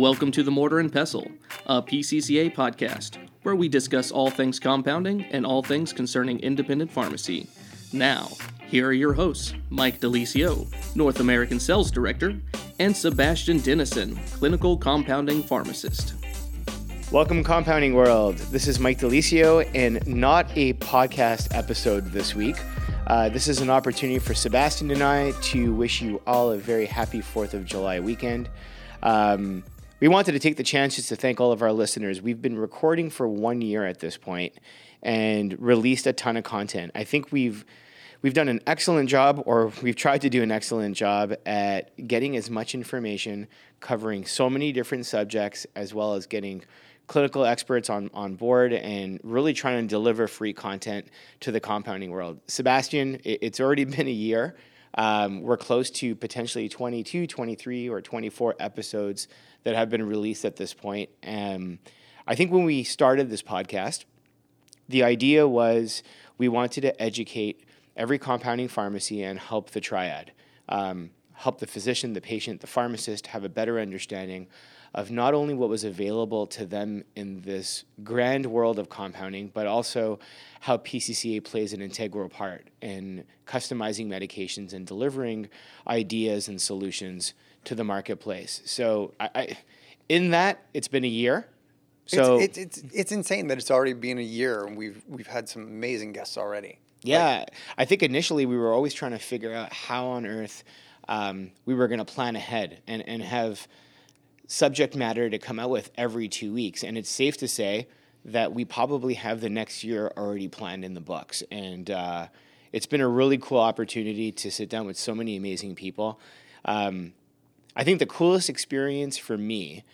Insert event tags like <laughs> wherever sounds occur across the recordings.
Welcome to the Mortar and Pestle, a PCCA podcast, where we discuss all things compounding and all things concerning independent pharmacy. Now, here are your hosts Mike DeLisio, North American Sales Director, and Sebastian Denison, Clinical Compounding Pharmacist. Welcome, Compounding World. This is Mike DeLisio, and not a podcast episode this week. Uh, this is an opportunity for Sebastian and I to wish you all a very happy 4th of July weekend. Um, we wanted to take the chance just to thank all of our listeners. We've been recording for one year at this point and released a ton of content. I think we've we've done an excellent job, or we've tried to do an excellent job at getting as much information, covering so many different subjects, as well as getting clinical experts on, on board and really trying to deliver free content to the compounding world. Sebastian, it, it's already <laughs> been a year. Um, we're close to potentially 22, 23, or 24 episodes that have been released at this point. Um, I think when we started this podcast, the idea was we wanted to educate every compounding pharmacy and help the triad, um, help the physician, the patient, the pharmacist have a better understanding of not only what was available to them in this grand world of compounding, but also how PCCA plays an integral part in customizing medications and delivering ideas and solutions to the marketplace. So, I, I in that, it's been a year. So it's, it's, it's it's insane that it's already been a year and we've we've had some amazing guests already. Yeah, like, I think initially we were always trying to figure out how on earth um, we were going to plan ahead and and have subject matter to come out with every two weeks. And it's safe to say that we probably have the next year already planned in the books. And uh, it's been a really cool opportunity to sit down with so many amazing people. Um, I think the coolest experience for me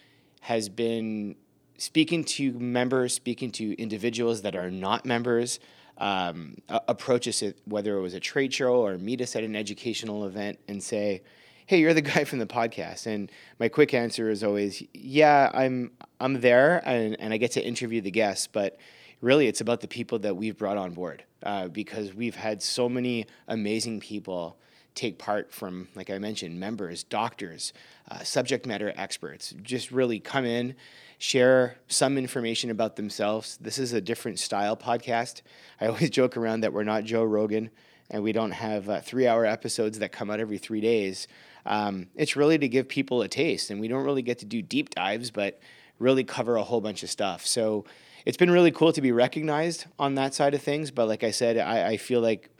has been speaking to members, speaking to individuals that are not members. Um, approaches it, whether it was a trade show or meet us at an educational event, and say, hey, you're the <laughs> guy from the podcast. And my quick answer is always, yeah, I'm I'm there and, and I get to interview the guests, but really it's about the people that we've brought on board uh, because we've had so many amazing people take part from, like I mentioned, members, doctors, uh, subject matter experts, just really come in, share some information about themselves. This is a different style podcast. I <laughs> always joke around that we're not Joe Rogan and we don't have uh, three hour episodes that come out every three days. Um, it's really to give people a taste, and we don't really get to do deep dives, but really cover a whole bunch of stuff. So it's been really cool to be recognized on that side of things. But like I said, I, I feel like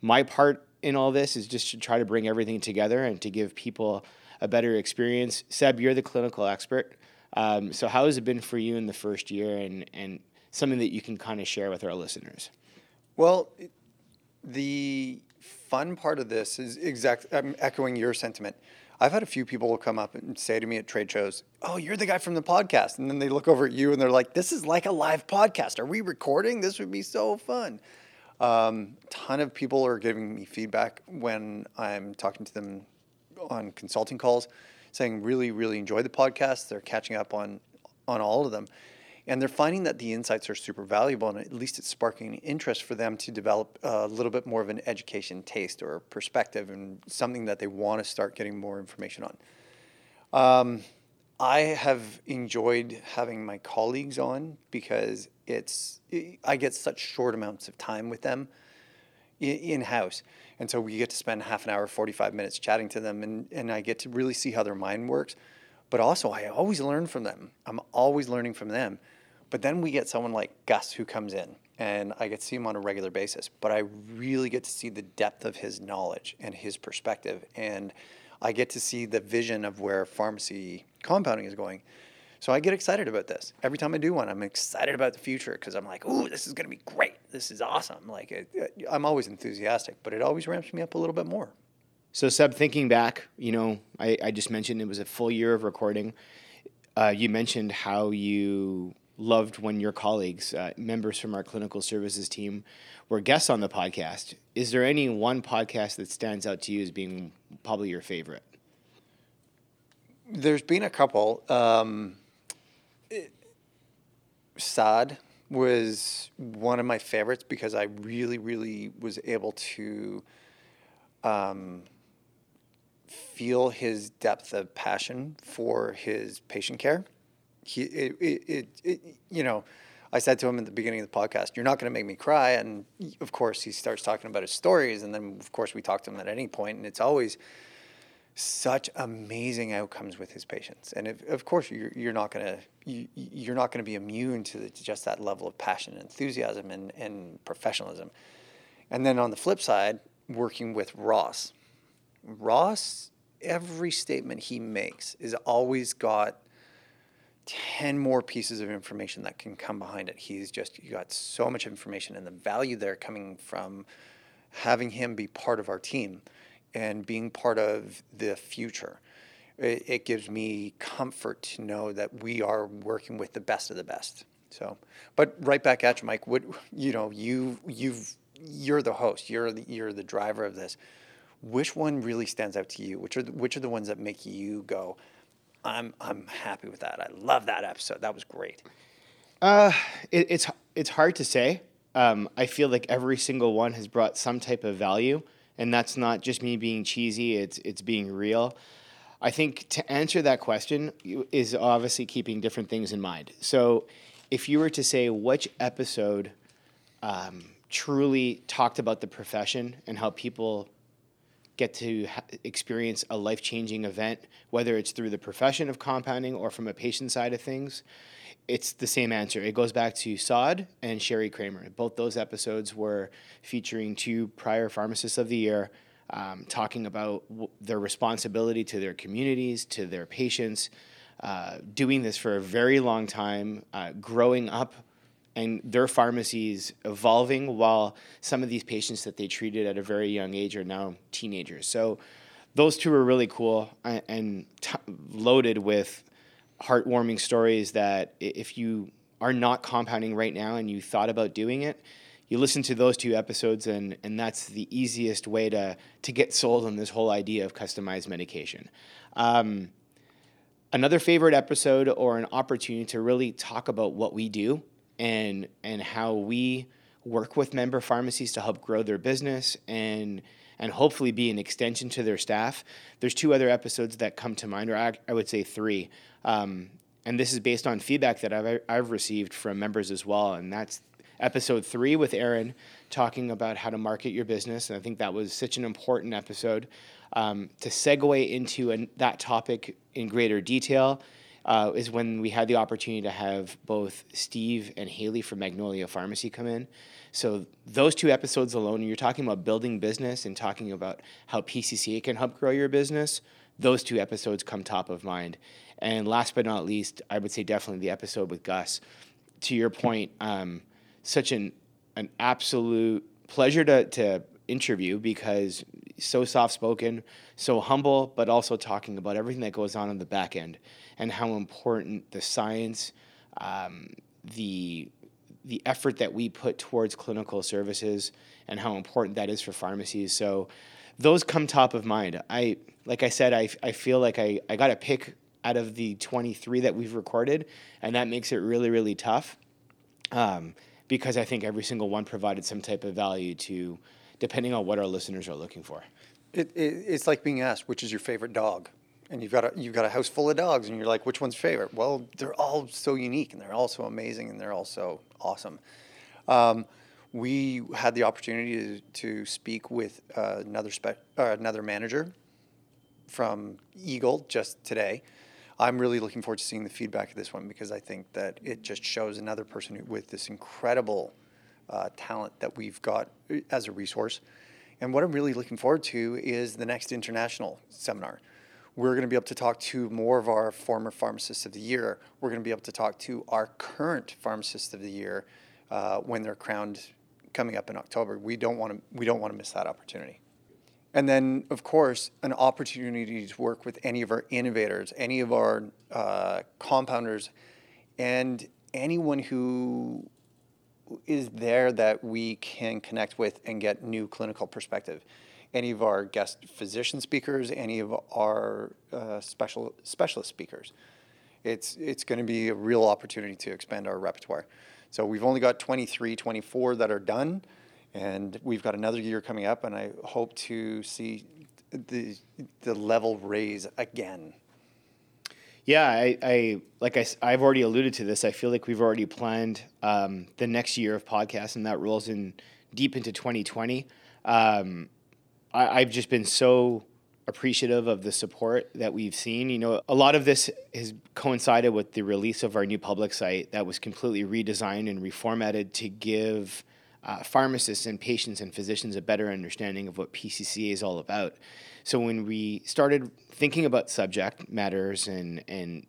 my part in all this is just to try to bring everything together and to give people a better experience. Seb, you're the clinical expert. Um, so how has it been for you in the first year and, and something that you can kind of share with our listeners? Well, the fun part of this is exact. I'm echoing your sentiment. I've had a few people come up and say to me at trade shows, "Oh, you're the guy from the podcast," and then they look over at you and they're like, "This is like a live podcast. Are we recording? This would be so fun." Um, ton of people are giving me feedback when I'm talking to them on consulting calls, saying really, really enjoy the podcast. They're catching up on on all of them, and they're finding that the insights are super valuable and at least it's sparking interest for them to develop a little bit more of an education taste or perspective and something that they want to start getting more information on. Um, i have enjoyed having my colleagues on because it's i get such short amounts of time with them in house and so we get to spend half an hour 45 minutes chatting to them and, and i get to really see how their mind works. But also i always learn from them. I'm always learning from them but then we get someone like Gus who comes in, and I get to see him on a regular basis. But I really get to see the depth of his knowledge and his perspective, and I get to see the vision of where pharmacy compounding is going. So I get excited about this every time I do one. I'm excited about the future because I'm like, "Ooh, this is going to be great! This is awesome!" Like it, it, I'm always enthusiastic, but it always ramps me up a little bit more. So, Seb, thinking back, you know, I, I just mentioned it was a full year of recording. Uh, you mentioned how you loved when your colleagues, uh, members from our clinical services team, were guests on the podcast. Is there any one podcast that stands out to you as being probably your favorite? There's been a couple. Um, it, Sad was one of my favorites because I really, really was able to um, feel his depth of passion for his patient care. He, it, it, it, you know, I said to him at the beginning of the podcast, "You're not going to make me cry." And of course, he starts talking about his stories, and then of course we talk to him at any point, and it's always such amazing outcomes with his patients. And if, of course, you're, you're not going to you, you're not going to be immune to the, just that level of passion, and enthusiasm, and, and professionalism. And then on the flip side, working with Ross, Ross, every statement he makes is always got 10 more pieces of information that can come behind it. He's just you got so much information and the value there coming from having him be part of our team and being part of the future. It, it gives me comfort to know that we are working with the best of the best. So, but right back at you, Mike. What you know, you you've you're the host. You're the, you're the driver of this. Which one really stands out to you? Which are the, which are the ones that make you go? I'm I'm happy with that. I love that episode. That was great. Uh, it, it's it's hard to say. Um, I feel like every single one has brought some type of value, and that's not just me being cheesy. It's it's being real. I think to answer that question is obviously keeping different things in mind. So, if you were to say which episode um, truly talked about the profession and how people get to experience a life changing event, whether it's through the profession of compounding or from a patient side of things, it's the same answer. It goes back to Sod and Sherry Kramer. Both those episodes were featuring two prior pharmacists of the year. Um, talking about w- their responsibility to their communities, to their patients, uh, doing this for a very long time, uh, growing up and their pharmacies evolving while some of these patients that they treated at a very young age are now teenagers. So those two are really cool and, t- loaded with heartwarming stories that if you are not compounding right now and you thought about doing it, you listen to those two episodes and, and that's the easiest way to, to get sold on this whole idea of customized medication. Um, another favorite episode or an opportunity to really talk about what we do and and how we work with member pharmacies to help grow their business and and hopefully be an extension to their staff. There's two other episodes that come to mind, or I, I would say three. Um, and this is based on feedback that I've, I've received from members as well. And that's episode three with Aaron talking about how to market your business. And I think that was such an important episode um, to segue into an, that topic in greater detail uh, is when we had the opportunity to have both Steve and Haley from Magnolia Pharmacy come in. So those two episodes alone, you're talking about building business and talking about how PCCA can help grow your business. Those two episodes come top of mind. And last but not least, I would say definitely the episode with Gus. To your point, um, such an an absolute pleasure to, to interview because so soft spoken, so humble, but also talking about everything that goes on in the back end and how important the science, um, the the effort that we put towards clinical services, and how important that is for pharmacies. So those come top of mind. I like I said, I, I feel like I, I got to pick out of the 23 that we've recorded, and that makes it really, really tough um, because I think every single one provided some type of value to, depending on what our listeners are looking for. It, it, it's like being asked, which is your favorite dog? and you've got a you've got a house full of dogs, and you're like, which one's favorite? Well, they're all so unique, and they're all so amazing, and they're all so awesome. Um, we had the opportunity to, to speak with uh, another spe- uh, another manager from Eagle just today. I'm really looking forward to seeing the feedback of this one because I think that it just shows another person with this incredible uh, talent that we've got uh, as a resource. And what I'm really looking forward to is the next international seminar we're going to be able to talk to more of our former pharmacists of the year. We're going to be able to talk to our current pharmacists of the year uh, when they're crowned coming up in October. We don't want to we don't want to miss that opportunity. And then, of course, an opportunity to work with any of our innovators, any of our uh, compounders, and anyone who is there that we can connect with and get new clinical perspective any of our guest physician speakers, any of our uh, special specialist speakers. It's it's going to be a real opportunity to expand our repertoire. So we've only got 23, 24 that are done, and we've got another year coming up, and I hope to see the the level raise again? Yeah, I, I like I, have already alluded to this. I feel like we've already planned um, the next year of podcasts, and that rolls in deep into 2020. Um, I, I've just been so appreciative of the support that we've seen. You know, a lot of this has coincided with the release of our new public site that was completely redesigned and reformatted to give uh, pharmacists and patients and physicians a better understanding of what PCCA is all about. So when we started thinking about subject matters and and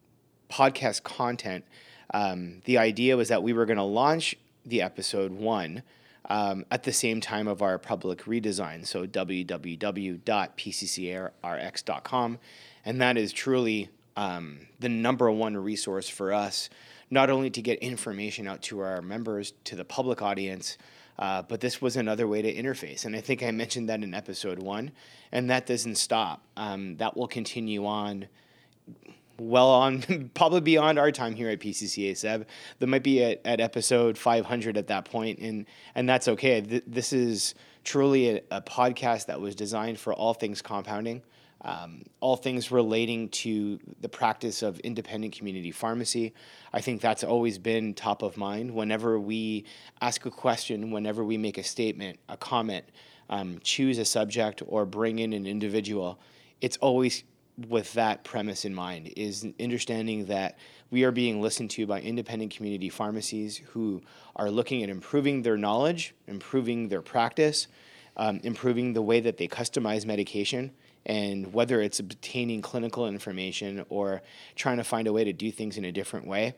podcast content, um, the idea was that we were going to launch the episode one um, at the same time of our public redesign. So www.pccarx.com, and that is truly um, the number one resource for us, not only to get information out to our members, to the public audience. Uh, but this was another way to interface. And I think I mentioned that in episode one, and that doesn't stop. Um, that will continue on well on <laughs> probably beyond our time here at PCCA Seb. That might be at, at episode 500 at that point, and and that's okay. Th- this is truly a, a, podcast that was designed for all things compounding um, all things relating to the practice of independent community pharmacy. I think that's always been top of mind. Whenever we ask a question, whenever we make a statement, a comment, um, choose a subject, or bring in an individual, it's always with that premise in mind is understanding that we are being listened to by independent community pharmacies who are looking at improving their knowledge, improving their practice, um, improving the way that they customize medication, and whether it's obtaining clinical information or trying to find a way to do things in a different way,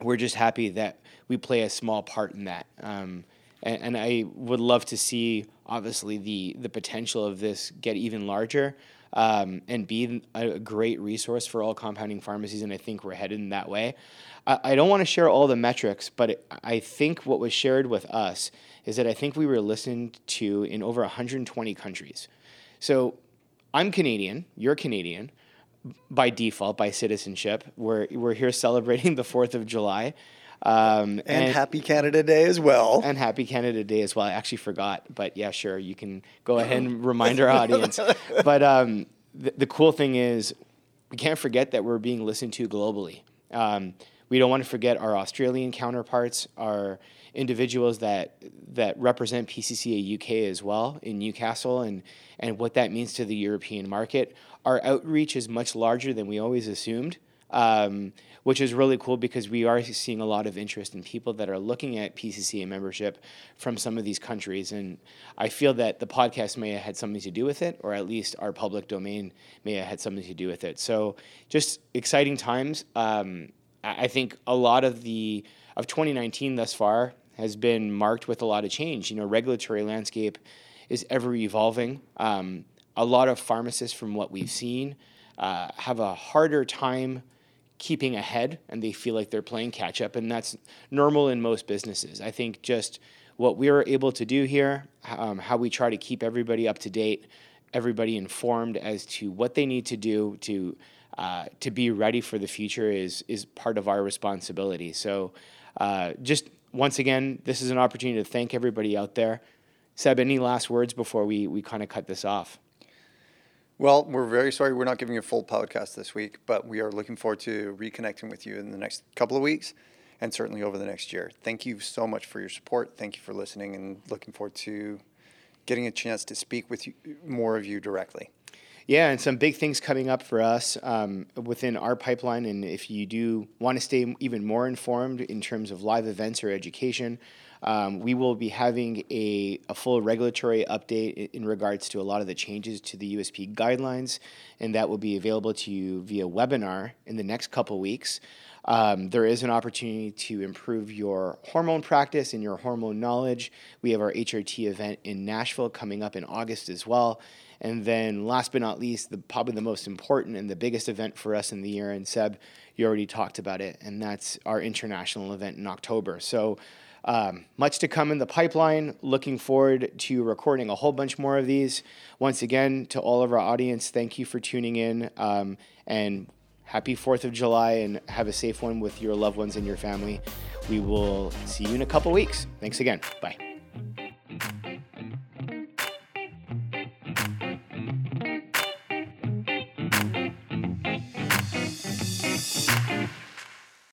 we're just happy that we play a small part in that. Um, and, and, I would love to see, obviously, the the potential of this get even larger um, and be a great resource for all compounding pharmacies. And I think we're headed in that way. I, I don't want to share all the metrics, but I think what was shared with us is that I think we were listened to in over 120 countries. So I'm Canadian, you're Canadian by default, by citizenship. We're, we're here celebrating <laughs> the 4th of July. Um, and, and, happy Canada Day as well. And happy Canada Day as well. I actually forgot, but yeah, sure, you can go <laughs> ahead and remind our audience. <laughs> But um, the, the, cool thing is, we can't forget that we're being listened to globally. Um, we don't want to forget our Australian counterparts, our individuals that that represent PCCA UK as well in Newcastle, and and what that means to the European market. Our outreach is much larger than we always assumed. Um, which is really cool because we are seeing a lot of interest in people that are looking at PCCA membership from some of these countries. And I feel that the podcast may have had something to do with it, or at least our public domain may have had something to do with it. So just exciting times. Um, I think a lot of the of 2019 thus far has been marked with a lot of change. You know, regulatory landscape is ever evolving. Um, a lot of pharmacists, from what we've seen, uh, have a harder time keeping ahead, and they feel like they're playing catch up, and that's normal in most businesses. I think just what we are able to do here, um, how we try to keep everybody up to date, everybody informed as to what they need to do to uh, to be ready for the future is is part of our responsibility. So, uh, just once again, this is an opportunity to thank everybody out there. Seb, any last words before we we kind of cut this off? Well, we're very sorry we're not giving you a full podcast this week, but we are looking forward to reconnecting with you in the next couple of weeks and certainly over the next year. Thank you so much for your support. Thank you for listening and looking forward to getting a chance to speak with you, more of you directly. Yeah, and some big things coming up for us um, within our pipeline. And if you do want to stay even more informed in terms of live events or education, um, we will be having a, a full regulatory update in regards to a lot of the changes to the USP guidelines, and that will be available to you via webinar in the next couple weeks. Um, there is an opportunity to improve your hormone practice and your hormone knowledge. We have our HRT event in Nashville coming up in August as well. And then, last but not least, the, probably the most important and the biggest event for us in the year, and Seb, you already talked about it, and that's our international event in October. So, um, much to come in the pipeline. Looking forward to recording a whole bunch more of these. Once again, to all of our audience, thank you for tuning in. Um, and happy 4th of July and have a safe one with your loved ones and your family. We will see you in a couple weeks. Thanks again. Bye.